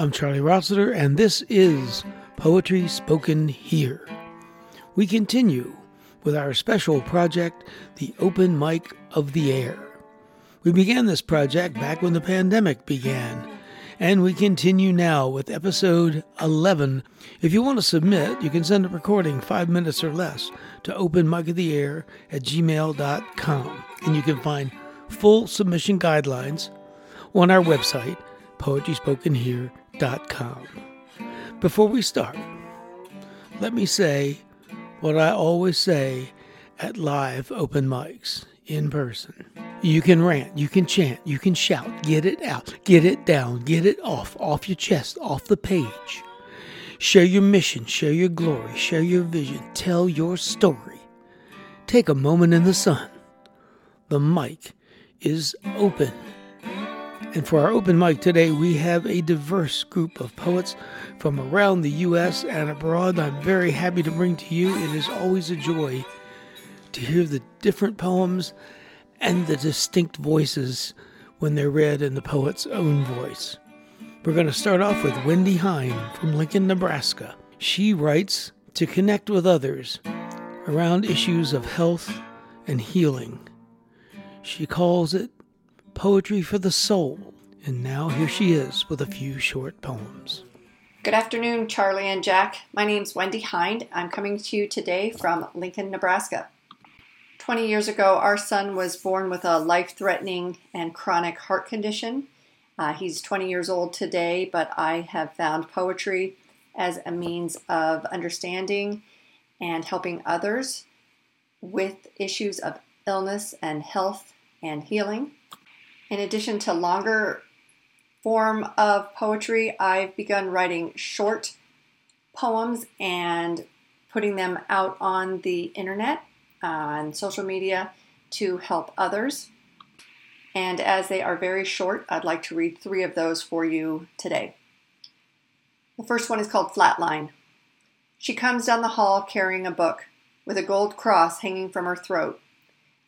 I'm Charlie Rossiter, and this is Poetry Spoken Here. We continue with our special project, The Open Mic of the Air. We began this project back when the pandemic began, and we continue now with episode 11. If you want to submit, you can send a recording five minutes or less to openmicoftheair at gmail.com, and you can find full submission guidelines on our website, poetryspokenhere.com. Before we start, let me say what I always say at live open mics in person. You can rant, you can chant, you can shout, get it out, get it down, get it off, off your chest, off the page. Share your mission, share your glory, share your vision, tell your story. Take a moment in the sun. The mic is open. And for our open mic today, we have a diverse group of poets from around the U.S. and abroad. I'm very happy to bring to you. It is always a joy to hear the different poems and the distinct voices when they're read in the poet's own voice. We're going to start off with Wendy Hine from Lincoln, Nebraska. She writes to connect with others around issues of health and healing. She calls it Poetry for the Soul. And now here she is with a few short poems. Good afternoon, Charlie and Jack. My name's Wendy Hind. I'm coming to you today from Lincoln, Nebraska. 20 years ago, our son was born with a life threatening and chronic heart condition. Uh, he's 20 years old today, but I have found poetry as a means of understanding and helping others with issues of illness and health and healing. In addition to longer form of poetry, I've begun writing short poems and putting them out on the internet uh, on social media to help others. And as they are very short, I'd like to read three of those for you today. The first one is called Flatline. She comes down the hall carrying a book with a gold cross hanging from her throat.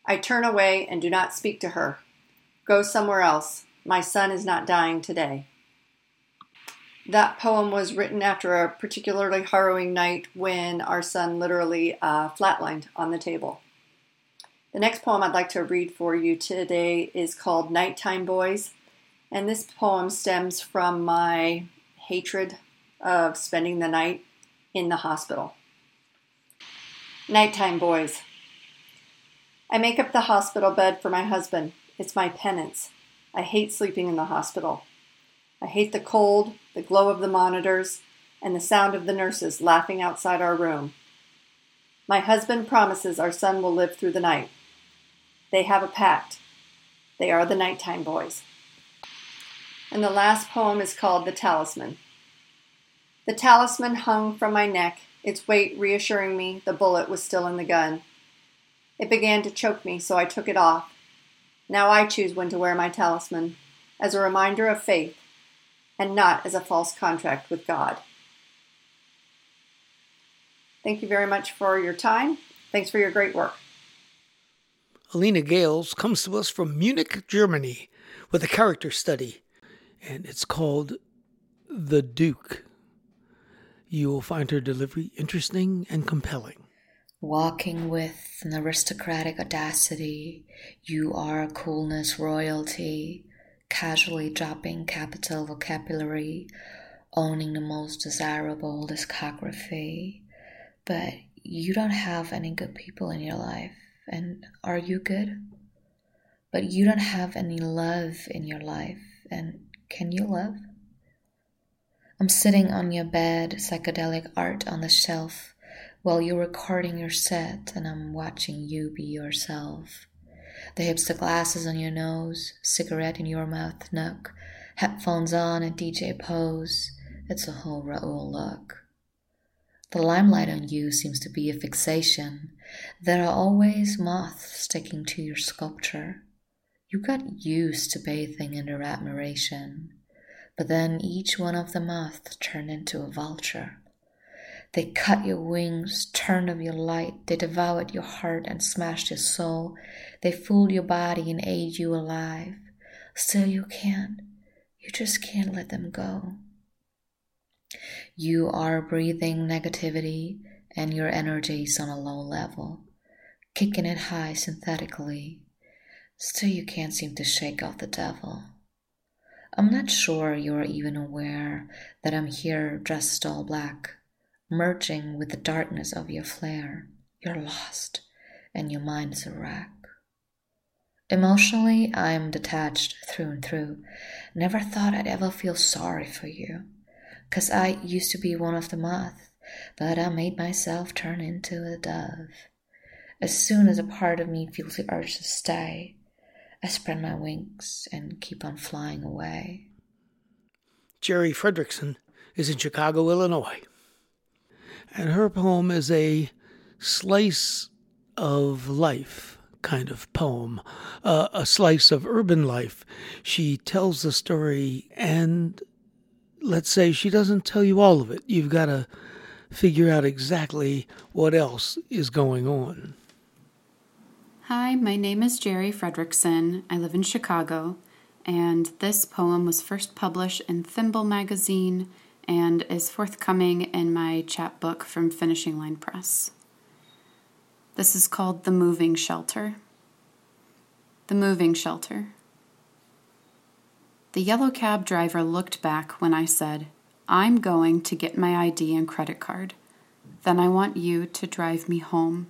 I turn away and do not speak to her. Go somewhere else. My son is not dying today. That poem was written after a particularly harrowing night when our son literally uh, flatlined on the table. The next poem I'd like to read for you today is called Nighttime Boys, and this poem stems from my hatred of spending the night in the hospital. Nighttime Boys. I make up the hospital bed for my husband. It's my penance. I hate sleeping in the hospital. I hate the cold, the glow of the monitors, and the sound of the nurses laughing outside our room. My husband promises our son will live through the night. They have a pact. They are the nighttime boys. And the last poem is called The Talisman. The talisman hung from my neck, its weight reassuring me the bullet was still in the gun. It began to choke me, so I took it off. Now I choose when to wear my talisman, as a reminder of faith and not as a false contract with God. Thank you very much for your time. Thanks for your great work. Alina Gales comes to us from Munich, Germany, with a character study, and it's called The Duke. You will find her delivery interesting and compelling. Walking with an aristocratic audacity, you are coolness royalty casually dropping capital vocabulary, owning the most desirable discography, but you don't have any good people in your life. And are you good? But you don't have any love in your life. And can you love? I'm sitting on your bed, psychedelic art on the shelf, while you're recording your set, and I'm watching you be yourself the hipster glasses on your nose, cigarette in your mouth nook, headphones on, a DJ pose. It's a whole Raoul look. The limelight on you seems to be a fixation. There are always moths sticking to your sculpture. You got used to bathing in their admiration, but then each one of the moths turned into a vulture. They cut your wings, turned off your light, they devoured your heart and smashed your soul. They fooled your body and ate you alive. Still, you can't. You just can't let them go. You are breathing negativity and your energy is on a low level, kicking it high synthetically. Still, you can't seem to shake off the devil. I'm not sure you're even aware that I'm here dressed all black, merging with the darkness of your flare. You're lost, and your mind is a wreck. Emotionally, I'm detached through and through. Never thought I'd ever feel sorry for you. Cause I used to be one of the moth, but I made myself turn into a dove. As soon as a part of me feels the urge to stay, I spread my wings and keep on flying away. Jeri Frederickson is in Chicago, Illinois. And her poem is a slice of life kind of poem, uh, a slice of urban life. She tells the story, and let's say she doesn't tell you all of it. You've got to figure out exactly what else is going on. Hi, my name is Jeri Frederickson. I live in Chicago, and this poem was first published in Thimble magazine and is forthcoming in my chapbook from Finishing Line Press. This is called The Moving Shelter. The Moving Shelter. The yellow cab driver looked back when I said, I'm going to get my ID and credit card. Then I want you to drive me home.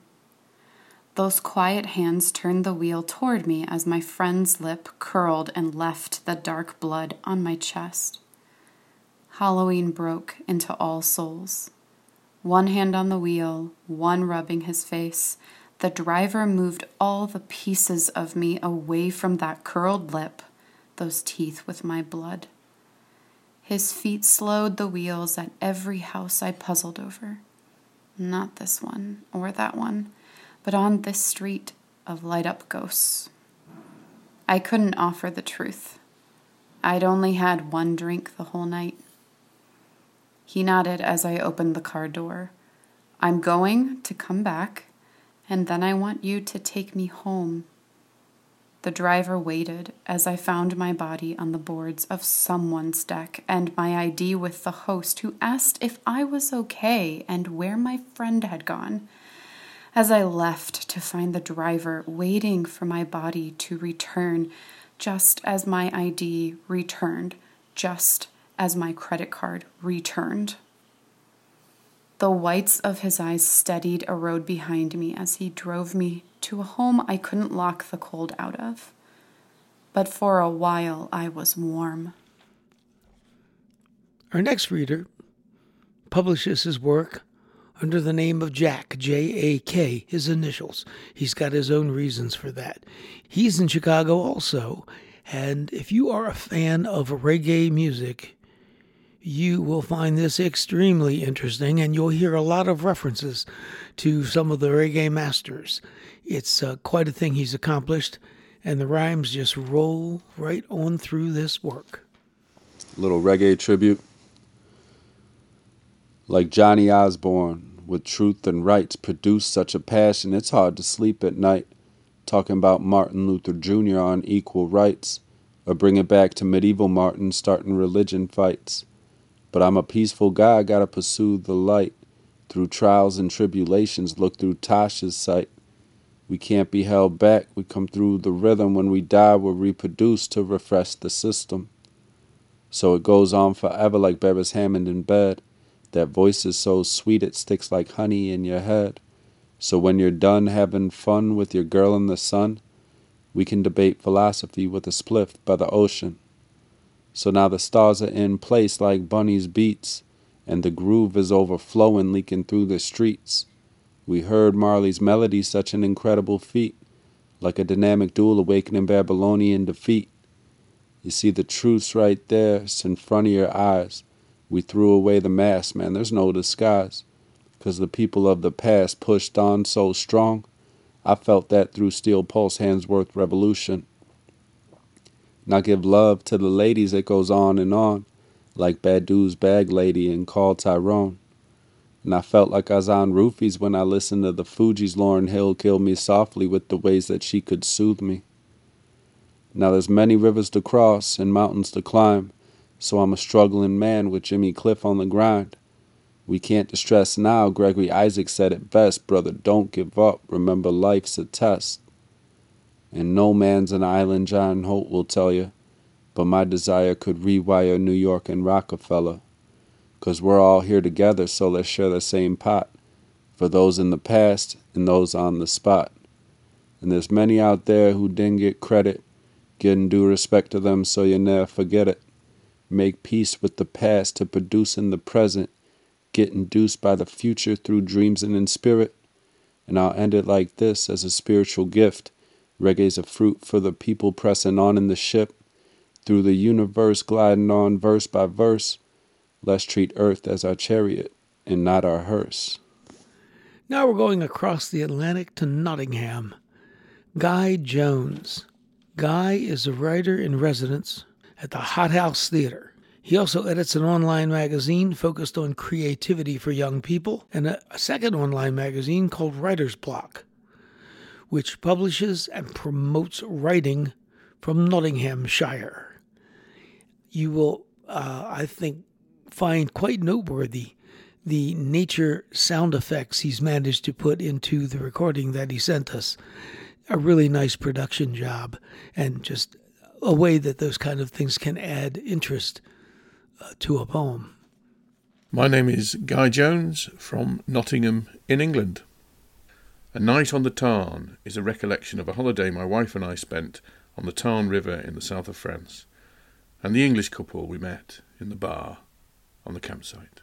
Those quiet hands turned the wheel toward me as my friend's lip curled and left the dark blood on my chest. Halloween broke into All Souls one hand on the wheel, one rubbing his face. The driver moved all the pieces of me away from that curled lip, those teeth with my blood. His feet slowed the wheels at every house I puzzled over. Not this one or that one, but on this street of light up ghosts. I couldn't offer the truth. I'd only had one drink the whole night. He nodded as I opened the car door. I'm going to come back, and then I want you to take me home. The driver waited as I found my body on the boards of someone's deck and my ID with the host, who asked if I was okay and where my friend had gone. As I left to find the driver waiting for my body to return, just as my ID returned, just as my credit card returned. The whites of his eyes steadied a road behind me as he drove me to a home I couldn't lock the cold out of. But for a while I was warm. Our next reader publishes his work under the name of Jack, J A K, his initials. He's got his own reasons for that. He's in Chicago also, and if you are a fan of reggae music, you will find this extremely interesting, and you'll hear a lot of references to some of the reggae masters. It's uh, quite a thing he's accomplished, and the rhymes just roll right on through this work. Little reggae tribute. Like Johnny Osbourne, with truth and rights, produced such a passion it's hard to sleep at night. Talking about Martin Luther Jr. on equal rights, or bring it back to medieval Martin starting religion fights. But I'm a peaceful guy, gotta pursue the light. Through trials and tribulations, look through Tasha's sight. We can't be held back, we come through the rhythm. When we die, we're reproduced to refresh the system. So it goes on forever like Beres Hammond in bed. That voice is so sweet it sticks like honey in your head. So when you're done having fun with your girl in the sun, we can debate philosophy with a spliff by the ocean. So now the stars are in place like bunny's beats, and the groove is overflowing, leaking through the streets. We heard Marley's melody, such an incredible feat, like a dynamic duel awakening Babylonian defeat. You see the truths right there, it's in front of your eyes. We threw away the mask, man, there's no disguise. Cause the people of the past pushed on so strong. I felt that through Steel Pulse Handsworth Revolution. Now give love to the ladies, it goes on and on, like Badu's bag lady and Call Tyrone. And I felt like I was on roofies when I listened to the Fugees. Lauryn Hill killed me softly with the ways that she could soothe me. Now there's many rivers to cross and mountains to climb, so I'm a struggling man with Jimmy Cliff on the grind. We can't distress now, Gregory Isaac said it best, brother, don't give up, remember life's a test. And no man's an island, John Holt will tell you, but my desire could rewire New York and Rockefeller. 'Cause we're all here together, so let's share the same pot, for those in the past and those on the spot. And there's many out there who didn't get credit, getting due respect to them so you never forget it. Make peace with the past to produce in the present, get induced by the future through dreams and in spirit. And I'll end it like this as a spiritual gift. Reggae's a fruit for the people pressing on in the ship, through the universe gliding on verse by verse. Let's treat earth as our chariot and not our hearse. Now we're going across the Atlantic to Nottingham. Guy Jones. Guy is a writer in residence at the Hot House Theater. He also edits an online magazine focused on creativity for young people and a second online magazine called Writer's Block, which publishes and promotes writing from Nottinghamshire. You will, uh, I think, find quite noteworthy the nature sound effects he's managed to put into the recording that he sent us. A really nice production job, and just a way that those kind of things can add interest uh, to a poem. My name is Guy Jones from Nottingham in England. A Night on the Tarn is a recollection of a holiday my wife and I spent on the Tarn River in the south of France, and the English couple we met in the bar on the campsite.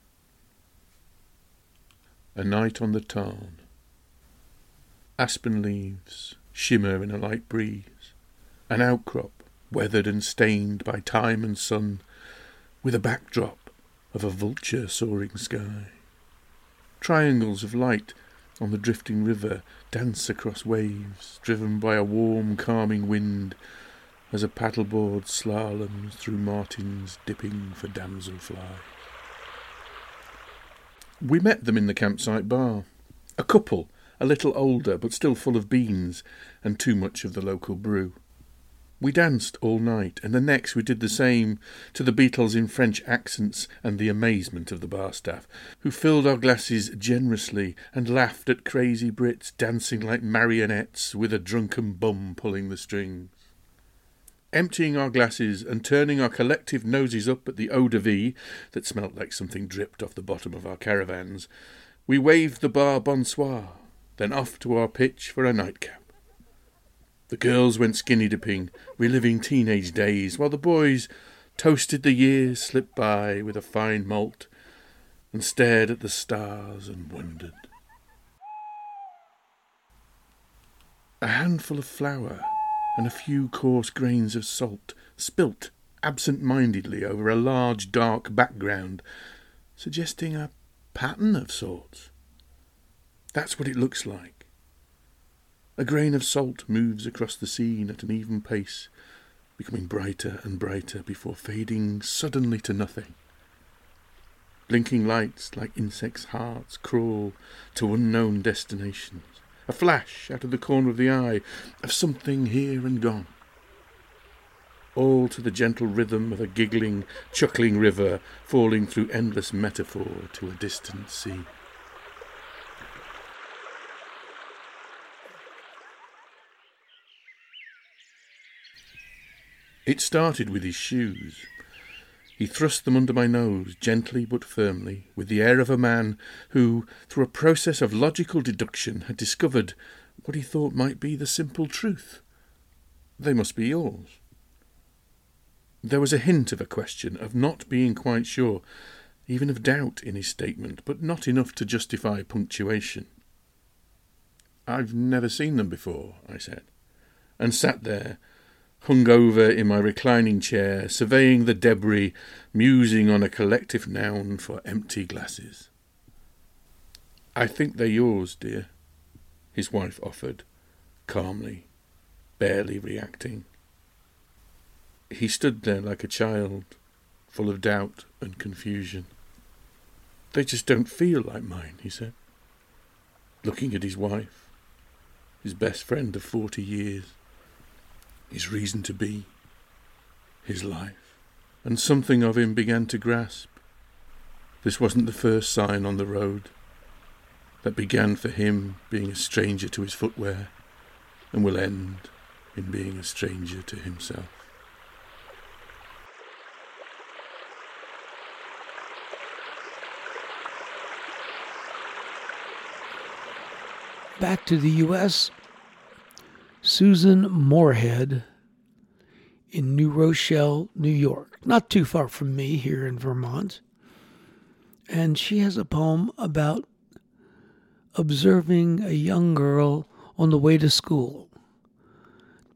A Night on the Tarn. Aspen leaves shimmer in a light breeze, an outcrop weathered and stained by time and sun, with a backdrop of a vulture soaring sky. Triangles of light on the drifting river dance across waves, driven by a warm, calming wind, as a paddleboard slaloms through martins dipping for damselfly. We met them in the campsite bar. A couple, a little older but still full of beans and too much of the local brew. We danced all night, and the next we did the same to the Beatles in French accents and the amazement of the bar staff, who filled our glasses generously and laughed at crazy Brits dancing like marionettes with a drunken bum pulling the strings. Emptying our glasses and turning our collective noses up at the eau de vie that smelt like something dripped off the bottom of our caravans, we waved the bar bonsoir, then off to our pitch for a nightcap. The girls went skinny dipping, reliving teenage days, while the boys toasted the years slipped by with a fine malt and stared at the stars and wondered. A handful of flour and a few coarse grains of salt spilt absent-mindedly over a large dark background, suggesting a pattern of sorts. That's what it looks like. A grain of salt moves across the scene at an even pace, becoming brighter and brighter before fading suddenly to nothing. Blinking lights like insects' hearts crawl to unknown destinations. A flash out of the corner of the eye of something here and gone. All to the gentle rhythm of a giggling, chuckling river falling through endless metaphor to a distant sea. It started with his shoes. He thrust them under my nose, gently but firmly, with the air of a man who, through a process of logical deduction, had discovered what he thought might be the simple truth. They must be yours. There was a hint of a question, of not being quite sure, even of doubt in his statement, but not enough to justify punctuation. I've never seen them before, I said, and sat there hung over in my reclining chair, surveying the debris, musing on a collective noun for empty glasses. I think they're yours, dear, his wife offered, calmly, barely reacting. He stood there like a child, full of doubt and confusion. They just don't feel like mine, he said, looking at his wife, his best friend of forty years. His reason to be, his life, and something of him began to grasp. This wasn't the first sign on the road that began for him being a stranger to his footwear and will end in being a stranger to himself. Back to the U.S., Susan Moorhead in New Rochelle, New York, not too far from me here in Vermont. And she has a poem about observing a young girl on the way to school,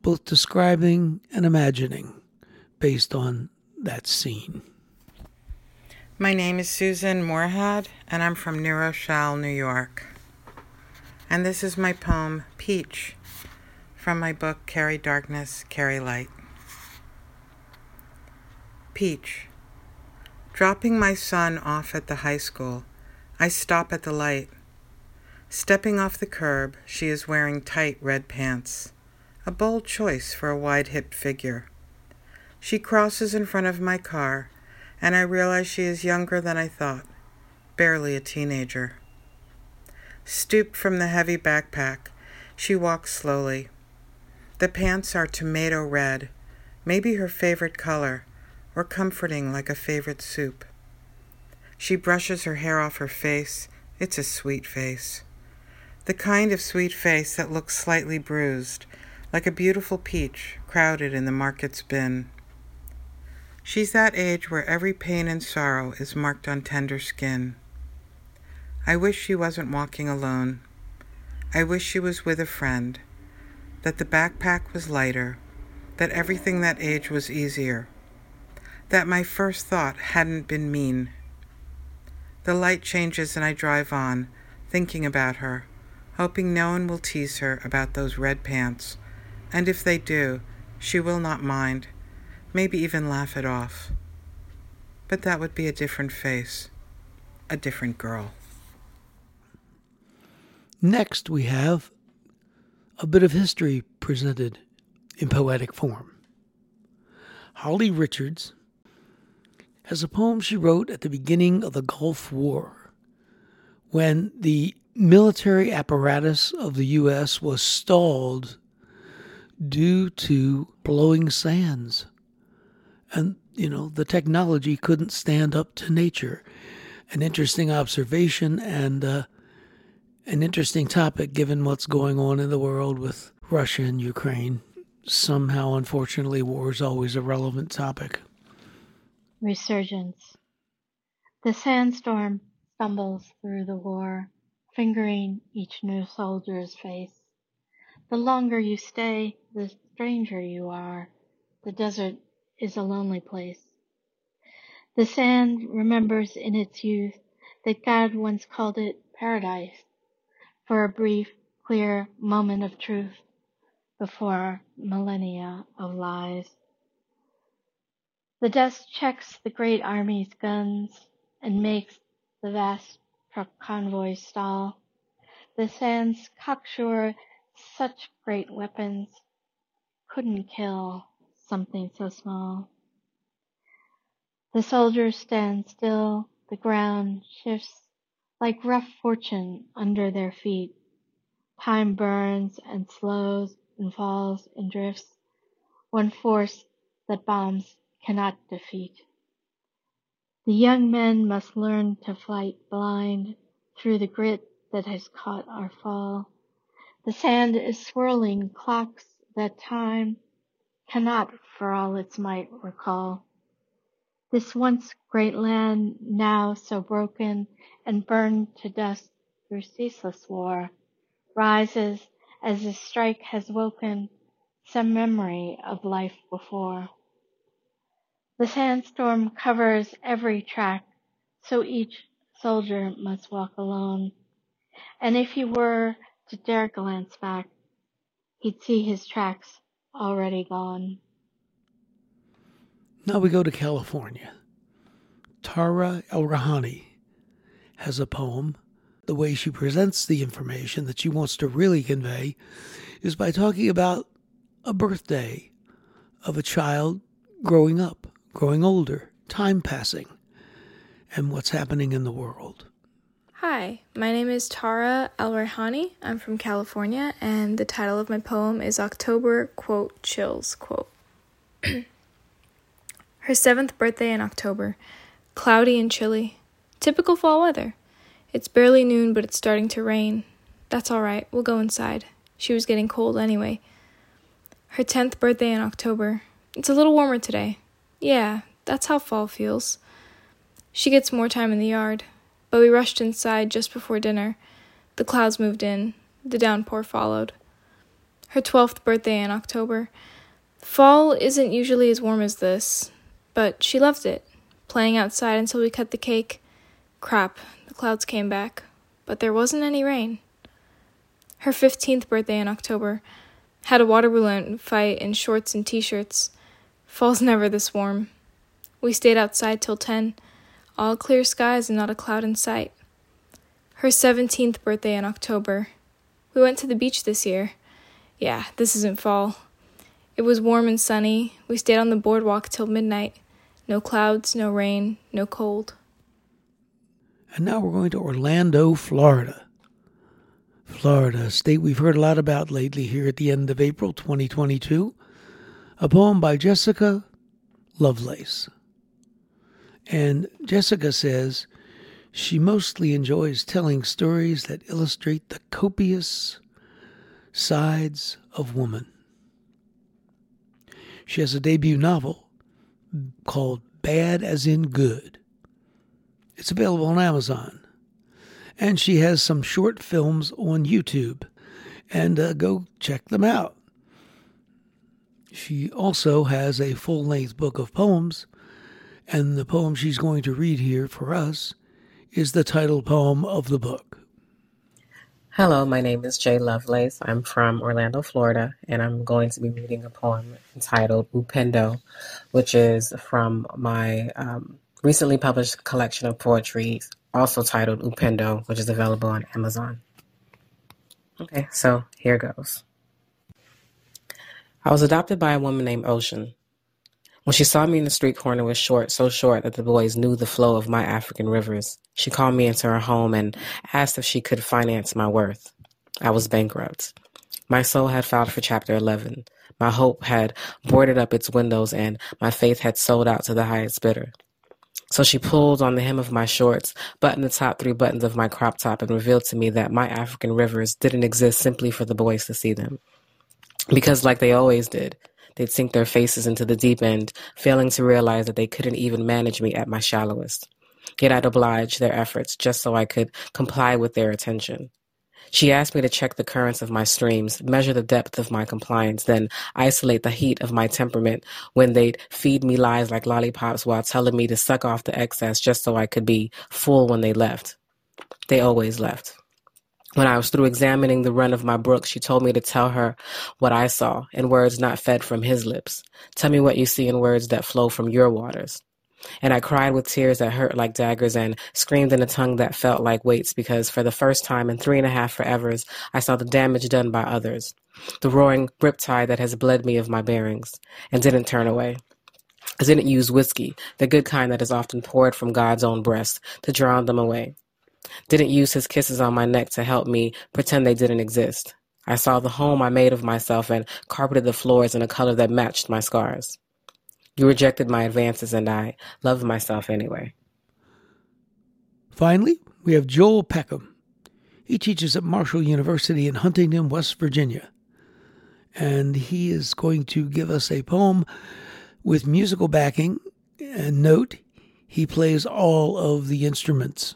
both describing and imagining based on that scene. My name is Susan Moorhead, and I'm from New Rochelle, New York. And this is my poem, Peach, from my book, Carry Darkness, Carry Light. Peach. Dropping my son off at the high school, I stop at the light. Stepping off the curb, she is wearing tight red pants, a bold choice for a wide hipped figure. She crosses in front of my car, and I realize she is younger than I thought, barely a teenager. Stooped from the heavy backpack, she walks slowly. The pants are tomato red, maybe her favorite color, or comforting like a favorite soup. She brushes her hair off her face. It's a sweet face. The kind of sweet face that looks slightly bruised, like a beautiful peach crowded in the market's bin. She's that age where every pain and sorrow is marked on tender skin. I wish she wasn't walking alone. I wish she was with a friend, that the backpack was lighter, that everything that age was easier, that my first thought hadn't been mean. The light changes and I drive on, thinking about her, hoping no one will tease her about those red pants, and if they do, she will not mind, maybe even laugh it off. But that would be a different face, a different girl. Next, we have a bit of history presented in poetic form. Holly Richards has a poem she wrote at the beginning of the Gulf War when the military apparatus of the U.S. was stalled due to blowing sands. And, you know, the technology couldn't stand up to nature. An interesting observation and uh, an interesting topic given what's going on in the world with Russia and Ukraine. Somehow, unfortunately, war is always a relevant topic. Resurgence. The sandstorm stumbles through the war, fingering each new soldier's face. The longer you stay, the stranger you are. The desert is a lonely place. The sand remembers in its youth that God once called it paradise for a brief, clear moment of truth before millennia of lies. The dust checks the great army's guns and makes the vast truck convoys stall. The sands cocksure such great weapons couldn't kill something so small. The soldiers stand still, the ground shifts like rough fortune under their feet. Time burns and slows and falls and drifts, one force that bombs cannot defeat. The young men must learn to fight blind through the grit that has caught our fall. The sand is swirling clocks that time cannot for all its might recall. This once great land, now so broken and burned to dust through ceaseless war, rises as the strike has woken some memory of life before. The sandstorm covers every track, so each soldier must walk alone. And if he were to dare glance back, he'd see his tracks already gone. Now we go to California. Tara El-Rahani has a poem. The way she presents the information that she wants to really convey is by talking about a birthday of a child growing up, growing older, time passing, and what's happening in the world. Hi, my name is Tara El Rehani. I'm from California, and the title of my poem is October, quote, chills, quote. Her seventh birthday in October. Cloudy and chilly. Typical fall weather. It's barely noon, but it's starting to rain. That's all right, we'll go inside. She was getting cold anyway. Her tenth birthday in October. It's a little warmer today. Yeah, that's how fall feels. She gets more time in the yard but we rushed inside just before dinner. The clouds moved in, the downpour followed. Her 12th birthday in October. Fall isn't usually as warm as this, but she loved it, playing outside until we cut the cake. Crap, the clouds came back, but there wasn't any rain. Her 15th birthday in October. Had a water balloon fight in shorts and t shirts. Fall's never this warm. We stayed outside till 10 all clear skies and not a cloud in sight. Her 17th birthday in October. We went to the beach this year. Yeah, this isn't fall. It was warm and sunny. We stayed on the boardwalk till midnight. No clouds, no rain, no cold. And now we're going to Orlando, Florida. Florida, a state we've heard a lot about lately here at the end of April 2022. A poem by Jessica Lovelace. And Jessica says she mostly enjoys telling stories that illustrate the copious sides of woman. She has a debut novel called Bad as in Good. It's available on Amazon. And she has some short films on YouTube. And uh, go check them out. She also has a full length book of poems and the poem she's going to read here for us is the title poem of the book. Hello, my name is Jay Lovelace. I'm from Orlando, Florida, and I'm going to be reading a poem entitled Upendo, which is from my um, recently published collection of poetry, also titled Upendo, which is available on Amazon. Okay, so here goes. I was adopted by a woman named Ocean. When she saw me in the street corner with short, so short that the boys knew the flow of my African rivers, she called me into her home and asked if she could finance my worth. I was bankrupt. My soul had filed for Chapter 11. My hope had boarded up its windows, and my faith had sold out to the highest bidder. So she pulled on the hem of my shorts, buttoned the top three buttons of my crop top, and revealed to me that my African rivers didn't exist simply for the boys to see them. Because, like they always did, They'd sink their faces into the deep end, failing to realize that they couldn't even manage me at my shallowest. Yet I'd oblige their efforts just so I could comply with their attention. She asked me to check the currents of my streams, measure the depth of my compliance, then isolate the heat of my temperament when they'd feed me lies like lollipops while telling me to suck off the excess just so I could be full when they left. They always left. When I was through examining the run of my brook, she told me to tell her what I saw in words not fed from his lips. Tell me what you see in words that flow from your waters. And I cried with tears that hurt like daggers and screamed in a tongue that felt like weights because for the first time in three and a half forevers, I saw the damage done by others. The roaring riptide that has bled me of my bearings and didn't turn away. I didn't use whiskey, the good kind that is often poured from God's own breast, to drown them away didn't use his kisses on my neck to help me pretend they didn't exist. I saw the home I made of myself and carpeted the floors in a color that matched my scars. You rejected my advances, and I loved myself anyway. Finally, we have Joel Peckham. He teaches at Marshall University in Huntington, West Virginia. And he is going to give us a poem with musical backing. And note, he plays all of the instruments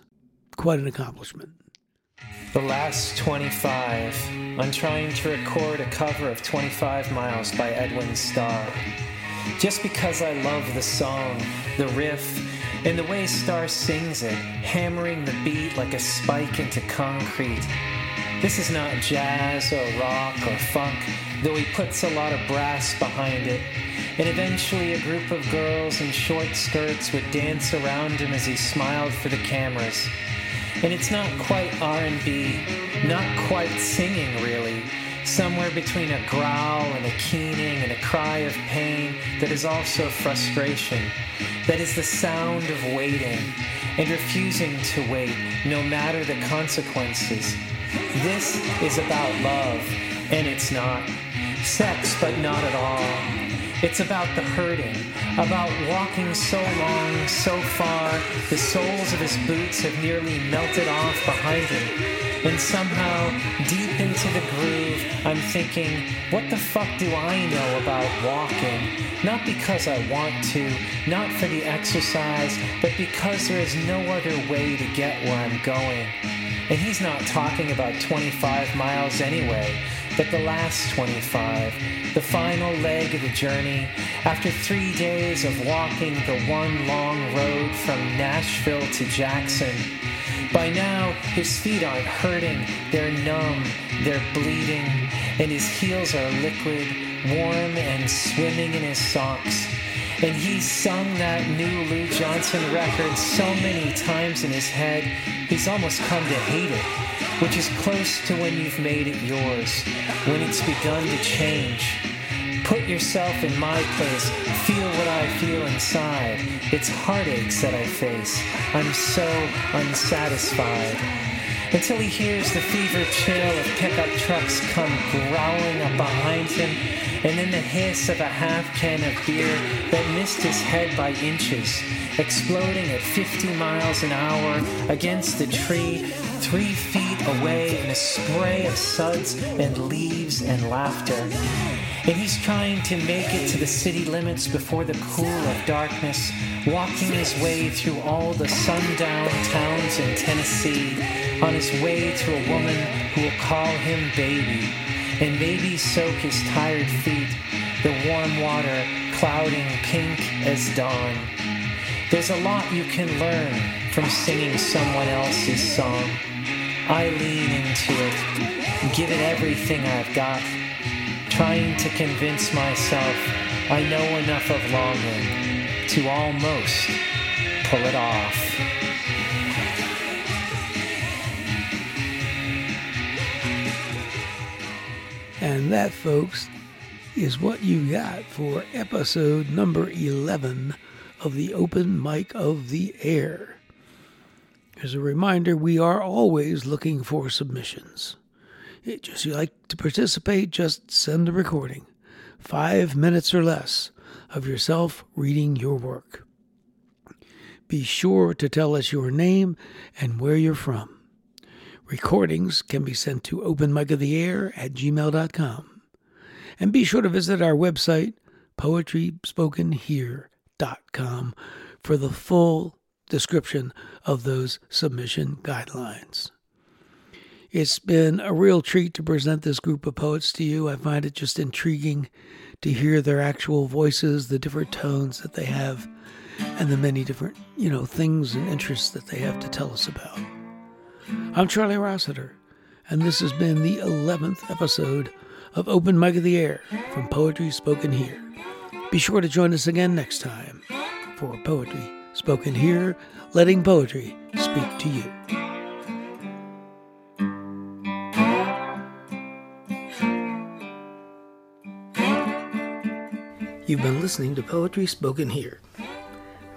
quite an accomplishment. The last 25. I'm trying to record a cover of 25 Miles by Edwin Starr. Just because I love the song, the riff, and the way Starr sings it, hammering the beat like a spike into concrete. This is not jazz or rock or funk, though he puts a lot of brass behind it. And eventually, a group of girls in short skirts would dance around him as he smiled for the cameras. And it's not quite R&B, not quite singing really, somewhere between a growl and a keening and a cry of pain that is also frustration, that is the sound of waiting and refusing to wait no matter the consequences. This is about love, and it's not. Sex, but not at all. It's about the hurting, about walking so long, so far, the soles of his boots have nearly melted off behind him. And somehow, deep into the groove, I'm thinking, what the fuck do I know about walking? Not because I want to, not for the exercise, but because there is no other way to get where I'm going. And he's not talking about 25 miles anyway but the last 25, the final leg of the journey, after three days of walking the one long road from Nashville to Jackson, by now his feet aren't hurting, they're numb, they're bleeding, and his heels are liquid, warm, and swimming in his socks. And he's sung that new Lou Johnson record so many times in his head, he's almost come to hate it which is close to when you've made it yours, when it's begun to change. Put yourself in my place, feel what I feel inside. It's heartaches that I face. I'm so unsatisfied. Until he hears the fever chill of pickup trucks come growling up behind him, and then the hiss of a half can of beer that missed his head by inches, exploding at 50 miles an hour against the tree three feet away in a spray of suds and leaves and laughter. And he's trying to make it to the city limits before the cool of darkness, walking his way through all the sundown towns in Tennessee, on his way to a woman who will call him baby, and maybe soak his tired feet, the warm water clouding pink as dawn. There's a lot you can learn from singing someone else's song. I lean into it, give it everything I've got, trying to convince myself I know enough of longing to almost pull it off. And that, folks, is what you got for episode number 11 of the Open Mic of the Air. As a reminder, we are always looking for submissions. It just you like to participate, just send a recording. Five minutes or less of yourself reading your work. Be sure to tell us your name and where you're from. Recordings can be sent to openmicoftheair at gmail.com. And be sure to visit our website, poetryspokenhere.com, for the full description of those submission guidelines. It's been a real treat to present this group of poets to you. I find it just intriguing to hear their actual voices, the different tones that they have, and the many different, you know, things and interests that they have to tell us about. I'm Charlie Rossiter, and this has been the 11th episode of Open Mic of the Air from Poetry Spoken Here. Be sure to join us again next time for Poetry spoken here, letting poetry speak to you. You've been listening to Poetry Spoken Here.